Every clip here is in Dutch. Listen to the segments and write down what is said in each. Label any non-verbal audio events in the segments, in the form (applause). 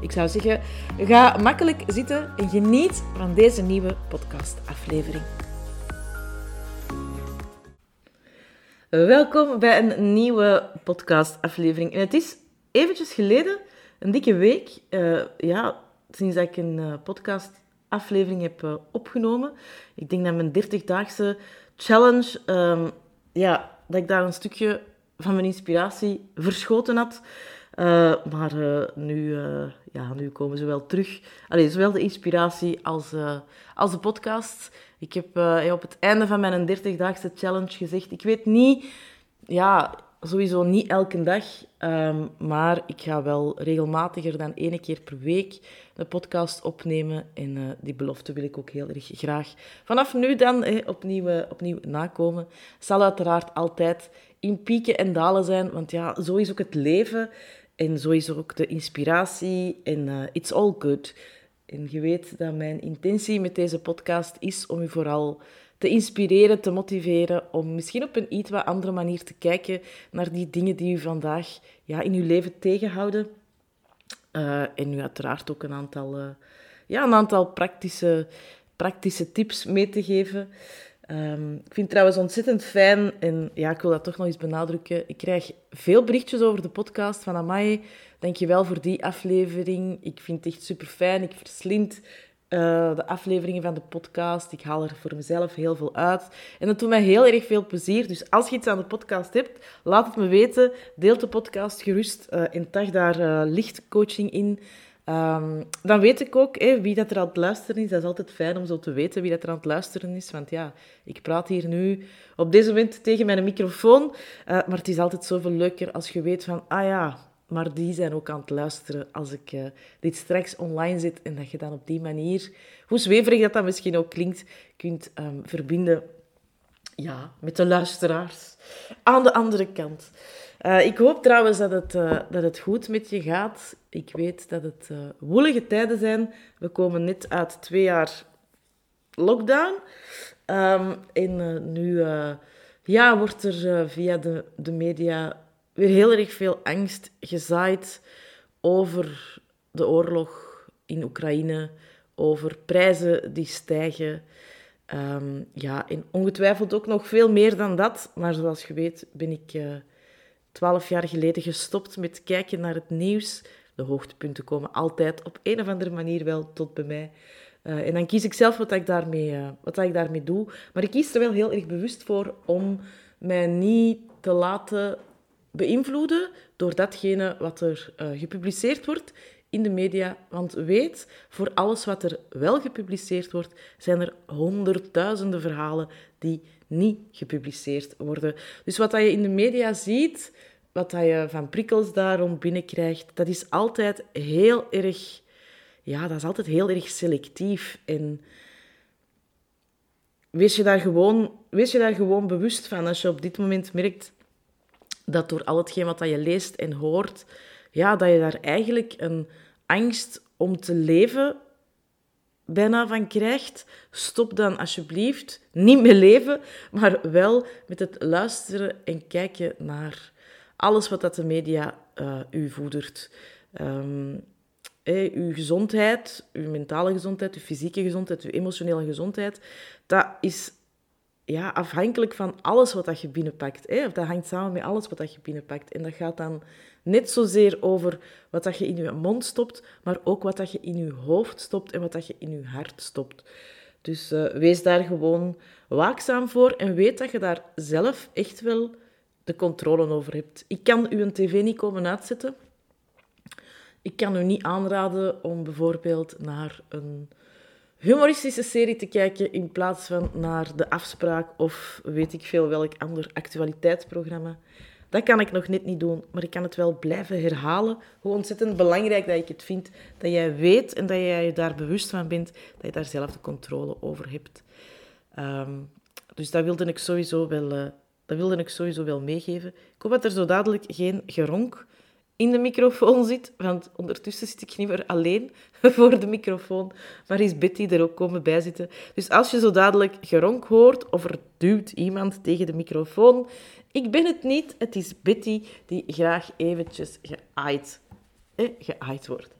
Ik zou zeggen, ga makkelijk zitten en geniet van deze nieuwe podcastaflevering. Welkom bij een nieuwe podcastaflevering. En het is eventjes geleden, een dikke week, uh, ja, sinds dat ik een uh, podcastaflevering heb uh, opgenomen. Ik denk dat mijn 30-daagse challenge, um, ja, dat ik daar een stukje van mijn inspiratie verschoten had. Uh, maar uh, nu, uh, ja, nu komen ze wel terug. Allee, zowel de inspiratie als, als de podcast. Ik heb op het einde van mijn 30-daagse challenge gezegd... Ik weet niet... Ja, sowieso niet elke dag. Um, maar ik ga wel regelmatiger dan één keer per week de podcast opnemen. En die belofte wil ik ook heel erg graag vanaf nu dan opnieuw, opnieuw nakomen. Zal uiteraard altijd in pieken en dalen zijn. Want ja, zo is ook het leven... En zo is er ook de inspiratie en uh, it's all good. En je weet dat mijn intentie met deze podcast is om u vooral te inspireren, te motiveren, om misschien op een iets wat andere manier te kijken naar die dingen die u vandaag ja, in uw leven tegenhouden. Uh, en u uiteraard ook een aantal, uh, ja, een aantal praktische, praktische tips mee te geven. Um, ik vind het trouwens ontzettend fijn, en ja, ik wil dat toch nog eens benadrukken. Ik krijg veel berichtjes over de podcast van Amai. Dankjewel voor die aflevering. Ik vind het echt super fijn. Ik verslind uh, de afleveringen van de podcast. Ik haal er voor mezelf heel veel uit. En dat doet mij heel erg veel plezier. Dus als je iets aan de podcast hebt, laat het me weten. Deel de podcast gerust uh, en tag daar uh, lichtcoaching in. Um, dan weet ik ook wie dat er aan het luisteren is. Dat is altijd fijn om zo te weten wie dat er aan het luisteren is. Want ja, ik praat hier nu op deze moment tegen mijn microfoon. Uh, maar het is altijd zoveel leuker als je weet van... Ah ja, maar die zijn ook aan het luisteren als ik uh, dit straks online zet. En dat je dan op die manier, hoe zweverig dat dan misschien ook klinkt, kunt um, verbinden ja, met de luisteraars aan de andere kant. Uh, ik hoop trouwens dat het, uh, dat het goed met je gaat. Ik weet dat het uh, woelige tijden zijn. We komen net uit twee jaar lockdown. Um, en nu ja, wordt er via de, de media weer heel erg veel angst gezaaid over de oorlog in Oekraïne, over prijzen die stijgen. Um, ja, en ongetwijfeld ook nog veel meer dan dat. Maar zoals je weet ben ik twaalf jaar geleden gestopt met kijken naar het nieuws. De hoogtepunten komen altijd op een of andere manier wel tot bij mij. Uh, en dan kies ik zelf wat ik, daarmee, uh, wat ik daarmee doe. Maar ik kies er wel heel erg bewust voor om mij niet te laten beïnvloeden door datgene wat er uh, gepubliceerd wordt in de media. Want weet, voor alles wat er wel gepubliceerd wordt, zijn er honderdduizenden verhalen die niet gepubliceerd worden. Dus wat je in de media ziet, wat je van prikkels daar rond binnenkrijgt, dat is altijd heel erg... Ja, dat is altijd heel erg selectief. En wees je daar gewoon, wees je daar gewoon bewust van als je op dit moment merkt dat door al hetgeen wat je leest en hoort, ja, dat je daar eigenlijk een angst om te leven bijna van krijgt, stop dan alsjeblieft niet met leven, maar wel met het luisteren en kijken naar alles wat dat de media uh, u voedert. Um, uw gezondheid, uw mentale gezondheid, uw fysieke gezondheid, uw emotionele gezondheid, dat is ja, afhankelijk van alles wat dat je binnenpakt. Of dat hangt samen met alles wat dat je binnenpakt. En dat gaat dan net zozeer over wat dat je in je mond stopt, maar ook wat dat je in je hoofd stopt en wat dat je in je hart stopt. Dus uh, wees daar gewoon waakzaam voor en weet dat je daar zelf echt wel de controle over hebt. Ik kan u een tv niet komen uitzetten. Ik kan u niet aanraden om bijvoorbeeld naar een humoristische serie te kijken in plaats van naar de afspraak of weet ik veel welk ander actualiteitsprogramma. Dat kan ik nog net niet doen, maar ik kan het wel blijven herhalen. Hoe ontzettend belangrijk dat ik het vind dat jij weet en dat jij je daar bewust van bent, dat je daar zelf de controle over hebt. Ehm, dus dat wilde ik sowieso wel, uh, dat wilde ik sowieso wel meegeven. Ik hoop dat er zo dadelijk geen geronk in de microfoon zit, want ondertussen zit ik niet meer alleen (laughs) voor de microfoon, maar is Betty er ook komen bij zitten. Dus als je zo dadelijk geronk hoort of er duwt iemand tegen de microfoon, ik ben het niet, het is Betty die graag eventjes geaaid, eh, geaaid wordt.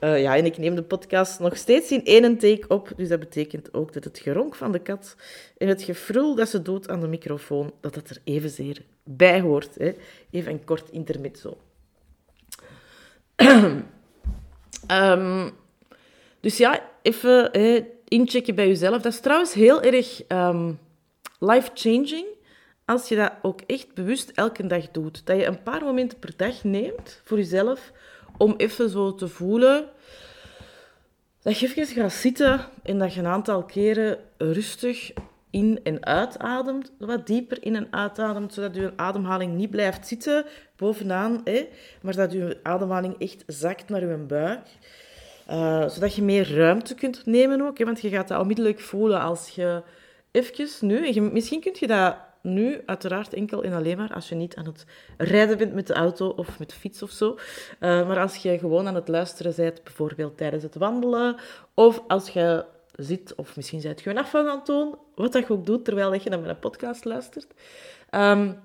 Uh, ja, en ik neem de podcast nog steeds in één take op, dus dat betekent ook dat het geronk van de kat en het gefrul dat ze doet aan de microfoon, dat dat er evenzeer bij hoort. Even een kort intermezzo. um, (clears throat) dus ja, even inchecken bij jezelf. Dat is trouwens heel erg um, life-changing als je dat ook echt bewust elke dag doet. Dat je een paar momenten per dag neemt voor jezelf om even zo te voelen. Dat je even gaat zitten en dat je een aantal keren rustig in- en uitademt, wat dieper in- en uitademt, zodat je ademhaling niet blijft zitten bovenaan, hè, maar dat je ademhaling echt zakt naar je buik. Uh, zodat je meer ruimte kunt nemen ook, hè, want je gaat dat onmiddellijk voelen als je even nu, misschien kun je dat nu uiteraard enkel en alleen maar als je niet aan het rijden bent met de auto of met de fiets of zo. Uh, maar als je gewoon aan het luisteren bent, bijvoorbeeld tijdens het wandelen, of als je zit, of misschien zijt je af van Antoon, wat dat je ook doet terwijl je naar mijn podcast luistert. Um,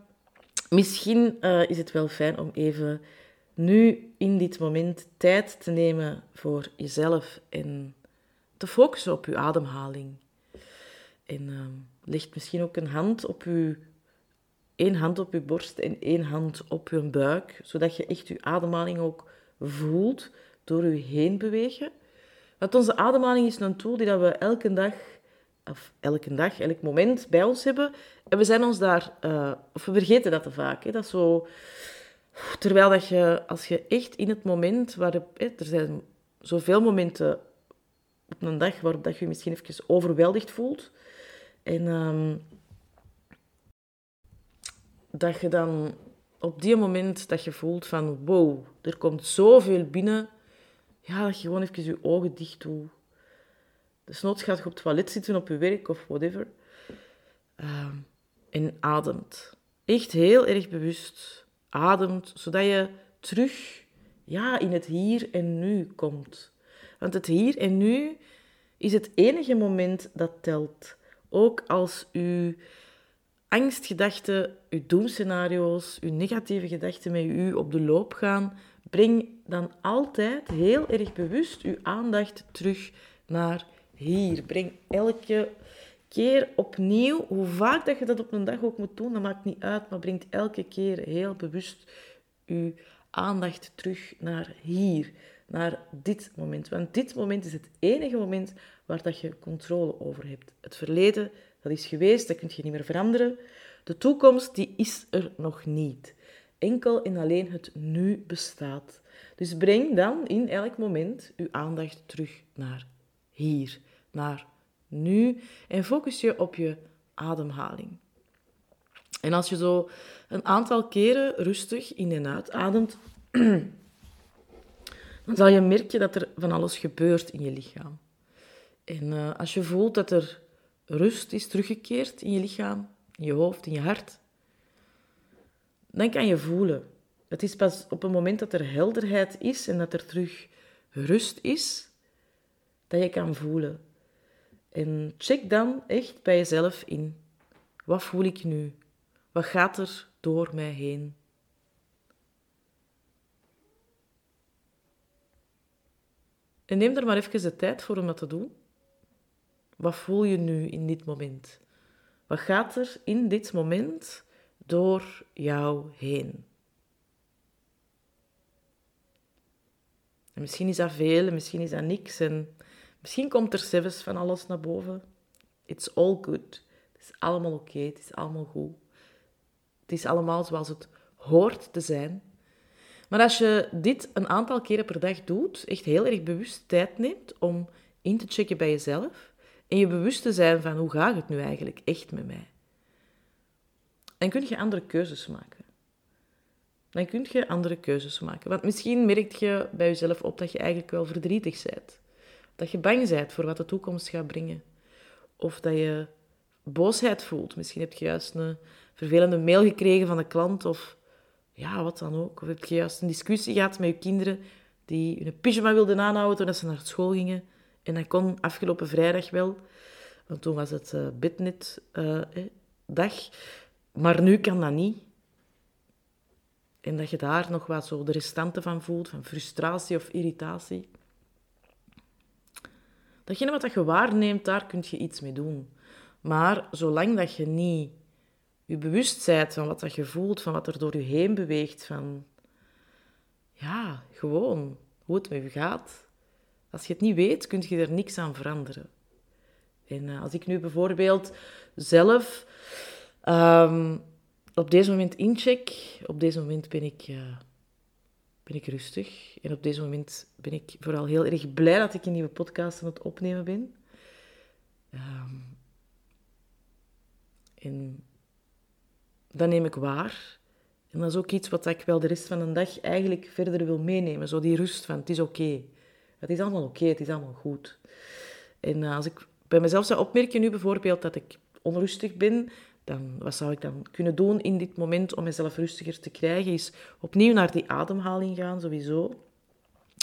misschien uh, is het wel fijn om even nu in dit moment tijd te nemen voor jezelf en te focussen op je ademhaling. En uh, leg misschien ook een hand op je, één hand op je borst en één hand op je buik, zodat je echt je ademhaling ook voelt door je heen bewegen. Want onze ademhaling is een tool die dat we elke dag, of elke dag, elk moment bij ons hebben. En we zijn ons daar, uh, of we vergeten dat te vaak. Hè. Dat zo, terwijl dat je, als je echt in het moment waarop, hè, er zijn zoveel momenten op een dag waarop dat je, je misschien even overweldigd voelt. En um, dat je dan op die moment dat je voelt van wow, er komt zoveel binnen ja, dat je gewoon even je ogen dicht doet. Dus gaat je op het toilet zitten, op je werk of whatever. Uh, en ademt. Echt heel erg bewust ademt, zodat je terug ja, in het hier en nu komt. Want het hier en nu is het enige moment dat telt. Ook als uw angstgedachten, uw doemscenario's, uw negatieve gedachten met u op de loop gaan, breng dan altijd heel erg bewust uw aandacht terug naar hier. Breng elke keer opnieuw, hoe vaak dat je dat op een dag ook moet doen, dat maakt niet uit, maar brengt elke keer heel bewust uw aandacht terug naar hier, naar dit moment. Want dit moment is het enige moment waar dat je controle over hebt. Het verleden, dat is geweest, dat kun je niet meer veranderen. De toekomst, die is er nog niet. Enkel en alleen het nu bestaat. Dus breng dan in elk moment uw aandacht terug naar hier, naar nu en focus je op je ademhaling. En als je zo een aantal keren rustig in en uit ademt, (clears throat) dan zal je merken dat er van alles gebeurt in je lichaam. En uh, als je voelt dat er rust is teruggekeerd in je lichaam, in je hoofd, in je hart, dan kan je voelen. Het is pas op het moment dat er helderheid is en dat er terug rust is, dat je kan voelen. En check dan echt bij jezelf in. Wat voel ik nu? Wat gaat er door mij heen? En neem er maar even de tijd voor om dat te doen. Wat voel je nu in dit moment? Wat gaat er in dit moment door jou heen? En misschien is dat veel, misschien is dat niks. En misschien komt er zelfs van alles naar boven. It's all good. Het is allemaal oké, het is allemaal goed. Het is allemaal zoals het hoort te zijn. Maar als je dit een aantal keren per dag doet, echt heel erg bewust tijd neemt om in te checken bij jezelf en je bewust te zijn van hoe gaat het nu eigenlijk echt met mij, dan kun je andere keuzes maken. Dan kun je andere keuzes maken. Want misschien merk je bij jezelf op dat je eigenlijk wel verdrietig bent. Dat je bang bent voor wat de toekomst gaat brengen. Of dat je boosheid voelt. Misschien heb je juist een vervelende mail gekregen van een klant of ja, wat dan ook. Of heb je juist een discussie gehad met je kinderen die hun pyjama wilden aanhouden toen ze naar school gingen. En dat kon afgelopen vrijdag wel, want toen was het uh, bednet uh, dag. Maar nu kan dat niet. En dat je daar nog wat zo de restanten van voelt, van frustratie of irritatie. Datgene wat je waarneemt, daar kun je iets mee doen. Maar zolang dat je niet je bewust bent van wat dat je voelt, van wat er door je heen beweegt, van ja, gewoon hoe het met je gaat. Als je het niet weet, kun je er niks aan veranderen. En uh, als ik nu bijvoorbeeld zelf um, op deze moment incheck, op deze moment ben ik, uh, ben ik rustig. En op deze moment ben ik vooral heel erg blij dat ik een nieuwe podcast aan het opnemen ben. Um, en dat neem ik waar. En dat is ook iets wat ik wel de rest van de dag eigenlijk verder wil meenemen. Zo die rust van, het is oké. Het is allemaal oké, het is allemaal goed. En uh, als ik bij mezelf zou opmerken nu bijvoorbeeld dat ik onrustig ben, dan wat zou ik dan kunnen doen in dit moment om mezelf rustiger te krijgen? Is opnieuw naar die ademhaling gaan, sowieso.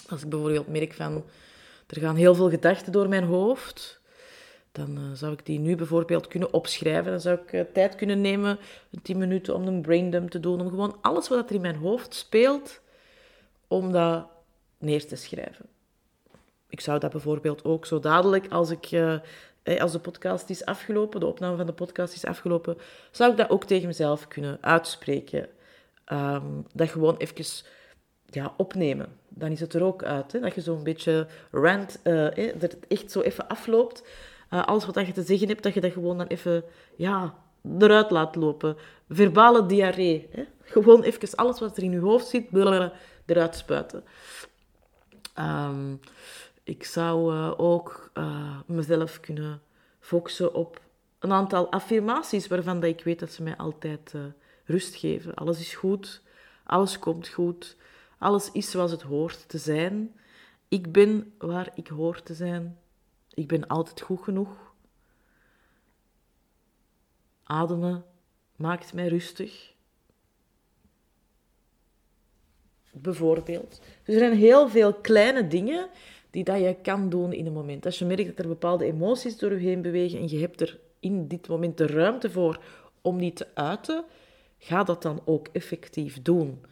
Als ik bijvoorbeeld merk van, er gaan heel veel gedachten door mijn hoofd, dan uh, zou ik die nu bijvoorbeeld kunnen opschrijven. Dan zou ik uh, tijd kunnen nemen, 10 minuten, om een braindump te doen. Om gewoon alles wat er in mijn hoofd speelt, om dat neer te schrijven. Ik zou dat bijvoorbeeld ook zo dadelijk, als, ik, uh, als de podcast is afgelopen, de opname van de podcast is afgelopen, zou ik dat ook tegen mezelf kunnen uitspreken. Um, dat gewoon even ja, opnemen. Dan is het er ook uit. Hè? Dat je zo'n beetje rant, dat het echt zo even afloopt. Uh, alles wat je te zeggen hebt, dat je dat gewoon dan even ja, eruit laat lopen. Verbale diarree. Hè? Gewoon even alles wat er in je hoofd zit, eruit spuiten. Um, ik zou uh, ook uh, mezelf kunnen focussen op een aantal affirmaties waarvan dat ik weet dat ze mij altijd rust geven. Alles is goed, alles komt goed, alles is zoals het hoort te zijn. Ik ben waar ik hoor te zijn. Ik ben altijd goed genoeg. Ademen maakt mij rustig. Bijvoorbeeld. Dus er zijn heel veel kleine dingen die dat je kan doen in een moment. Als je merkt dat er bepaalde emoties door je heen bewegen en je hebt er in dit moment de ruimte voor om die te uiten, ga dat dan ook effectief doen.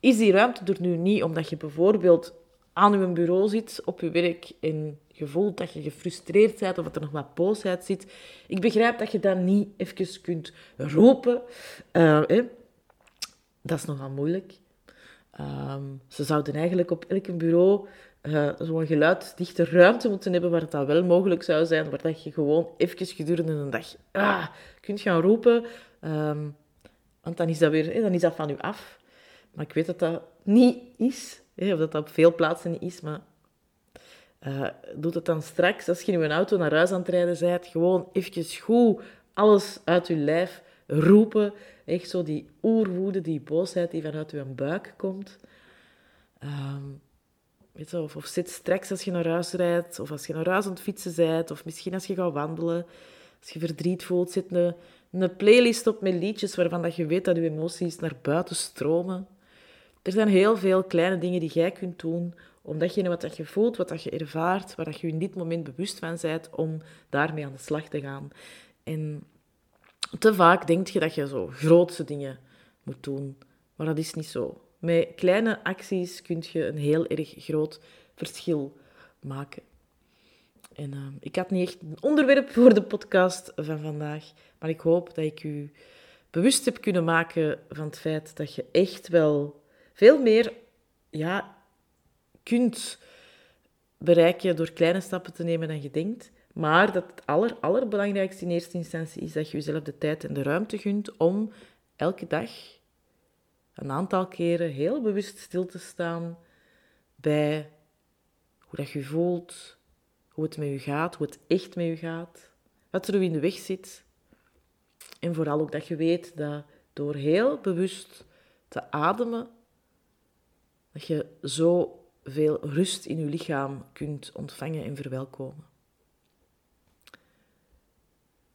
Is die ruimte er nu niet omdat je bijvoorbeeld aan je bureau zit op je werk en je voelt dat je gefrustreerd bent of dat er nog wat boosheid zit. Ik begrijp dat je dat niet even kunt roepen. Uh, Dat is nogal moeilijk. Ehm, ze zouden eigenlijk op elk bureau uh, zo'n geluidsdichte ruimte moeten hebben waar dan wel mogelijk zou zijn, waar dat je gewoon even gedurende een dag ah, kunt gaan roepen. Ehm, want dan is dat weer dan is dat van u af. Maar ik weet dat dat niet is, of dat dat op veel plaatsen niet is, maar uh, doet het dan straks, als je in een auto naar huis aan het rijden bent, gewoon eventjes goed alles uit je lijf roepen. Echt zo die oerwoede, die boosheid die vanuit je buik komt. Um, weet je, of, of zit straks als je naar huis rijdt, of als je naar huis aan het fietsen bent, of misschien als je gaat wandelen. Als je verdriet voelt, zit een, een playlist op met liedjes waarvan dat je weet dat je emoties naar buiten stromen. Er zijn heel veel kleine dingen die jij kunt doen om datgene wat je voelt, wat dat je ervaart, waar dat je in dit moment bewust van bent, om daarmee aan de slag te gaan. En te vaak denk je dat je zo grootste dingen moet doen, maar dat is niet zo. Met kleine acties kun je een heel erg groot verschil maken. En uh, ik had niet echt een onderwerp (laughs) voor de podcast van vandaag, maar ik hoop dat ik u bewust heb kunnen maken van het feit dat je echt wel veel meer ja, kunt bereiken door kleine stappen te nemen dan je denkt. Maar dat het aller, allerbelangrijkste in eerste instantie is dat je jezelf de tijd en de ruimte gunt om elke dag een aantal keren heel bewust stil te staan bij hoe dat je voelt, hoe het met je gaat, hoe het echt met je gaat, wat er in de weg zit. En vooral ook dat je weet dat door heel bewust te ademen Dat je zo veel rust in je lichaam kunt ontvangen en verwelkomen.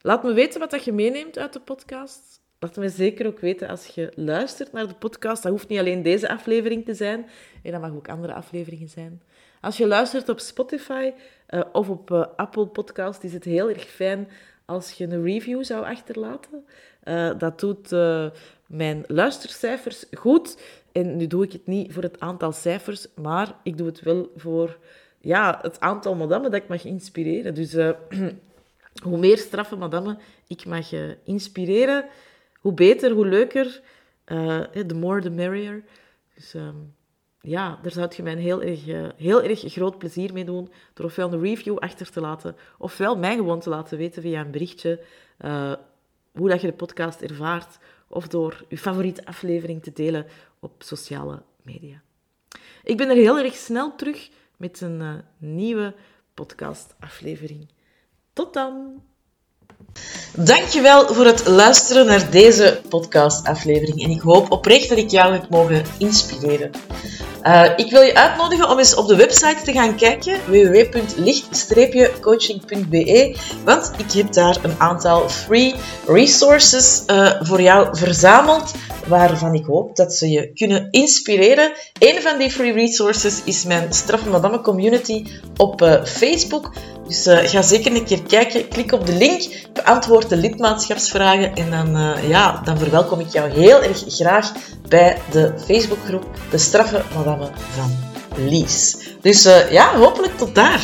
Laat me weten wat je meeneemt uit de podcast. Laat me zeker ook weten als je luistert naar de podcast. Dat hoeft niet alleen deze aflevering te zijn. En dat mag ook andere afleveringen zijn. Als je luistert op Spotify uh, of op uh, Apple Podcast, is het heel erg fijn als je een review zou achterlaten. Uh, dat doet mijn luistercijfers goed. En nu doe ik het niet voor het aantal cijfers, maar ik doe het wel voor ja, het aantal madammen dat ik mag inspireren. Dus (clears throat) hoe meer straffe madammen ik mag inspireren, hoe beter, hoe leuker. the more, the merrier. Dus... Um, ja, daar zou je mij een heel erg, eh, heel erg groot plezier mee doen door ofwel een review achter te laten, ofwel mij gewoon te laten weten via een berichtje uh, hoe dat je de podcast ervaart, of door je favoriete aflevering te delen op sociale media. Ik ben er heel erg snel terug met een uh, nieuwe podcastaflevering. Tot dan! Dankjewel voor het luisteren naar deze podcastaflevering en ik hoop oprecht dat ik jou heb mogen inspireren. Uh, ik wil je uitnodigen om eens op de website te gaan kijken, www.licht-coaching.be, want ik heb daar een aantal free resources uh, voor jou verzameld, waarvan ik hoop dat ze je kunnen inspireren. Een van die free resources is mijn Straffe Madame community op uh, Facebook. Dus uh, ga zeker een keer kijken. Klik op de link, beantwoord de lidmaatschapsvragen en dan, uh, ja, dan verwelkom ik jou heel erg graag bij de Facebookgroep De Straffe Madame van Lies. Dus uh, ja, hopelijk tot daar.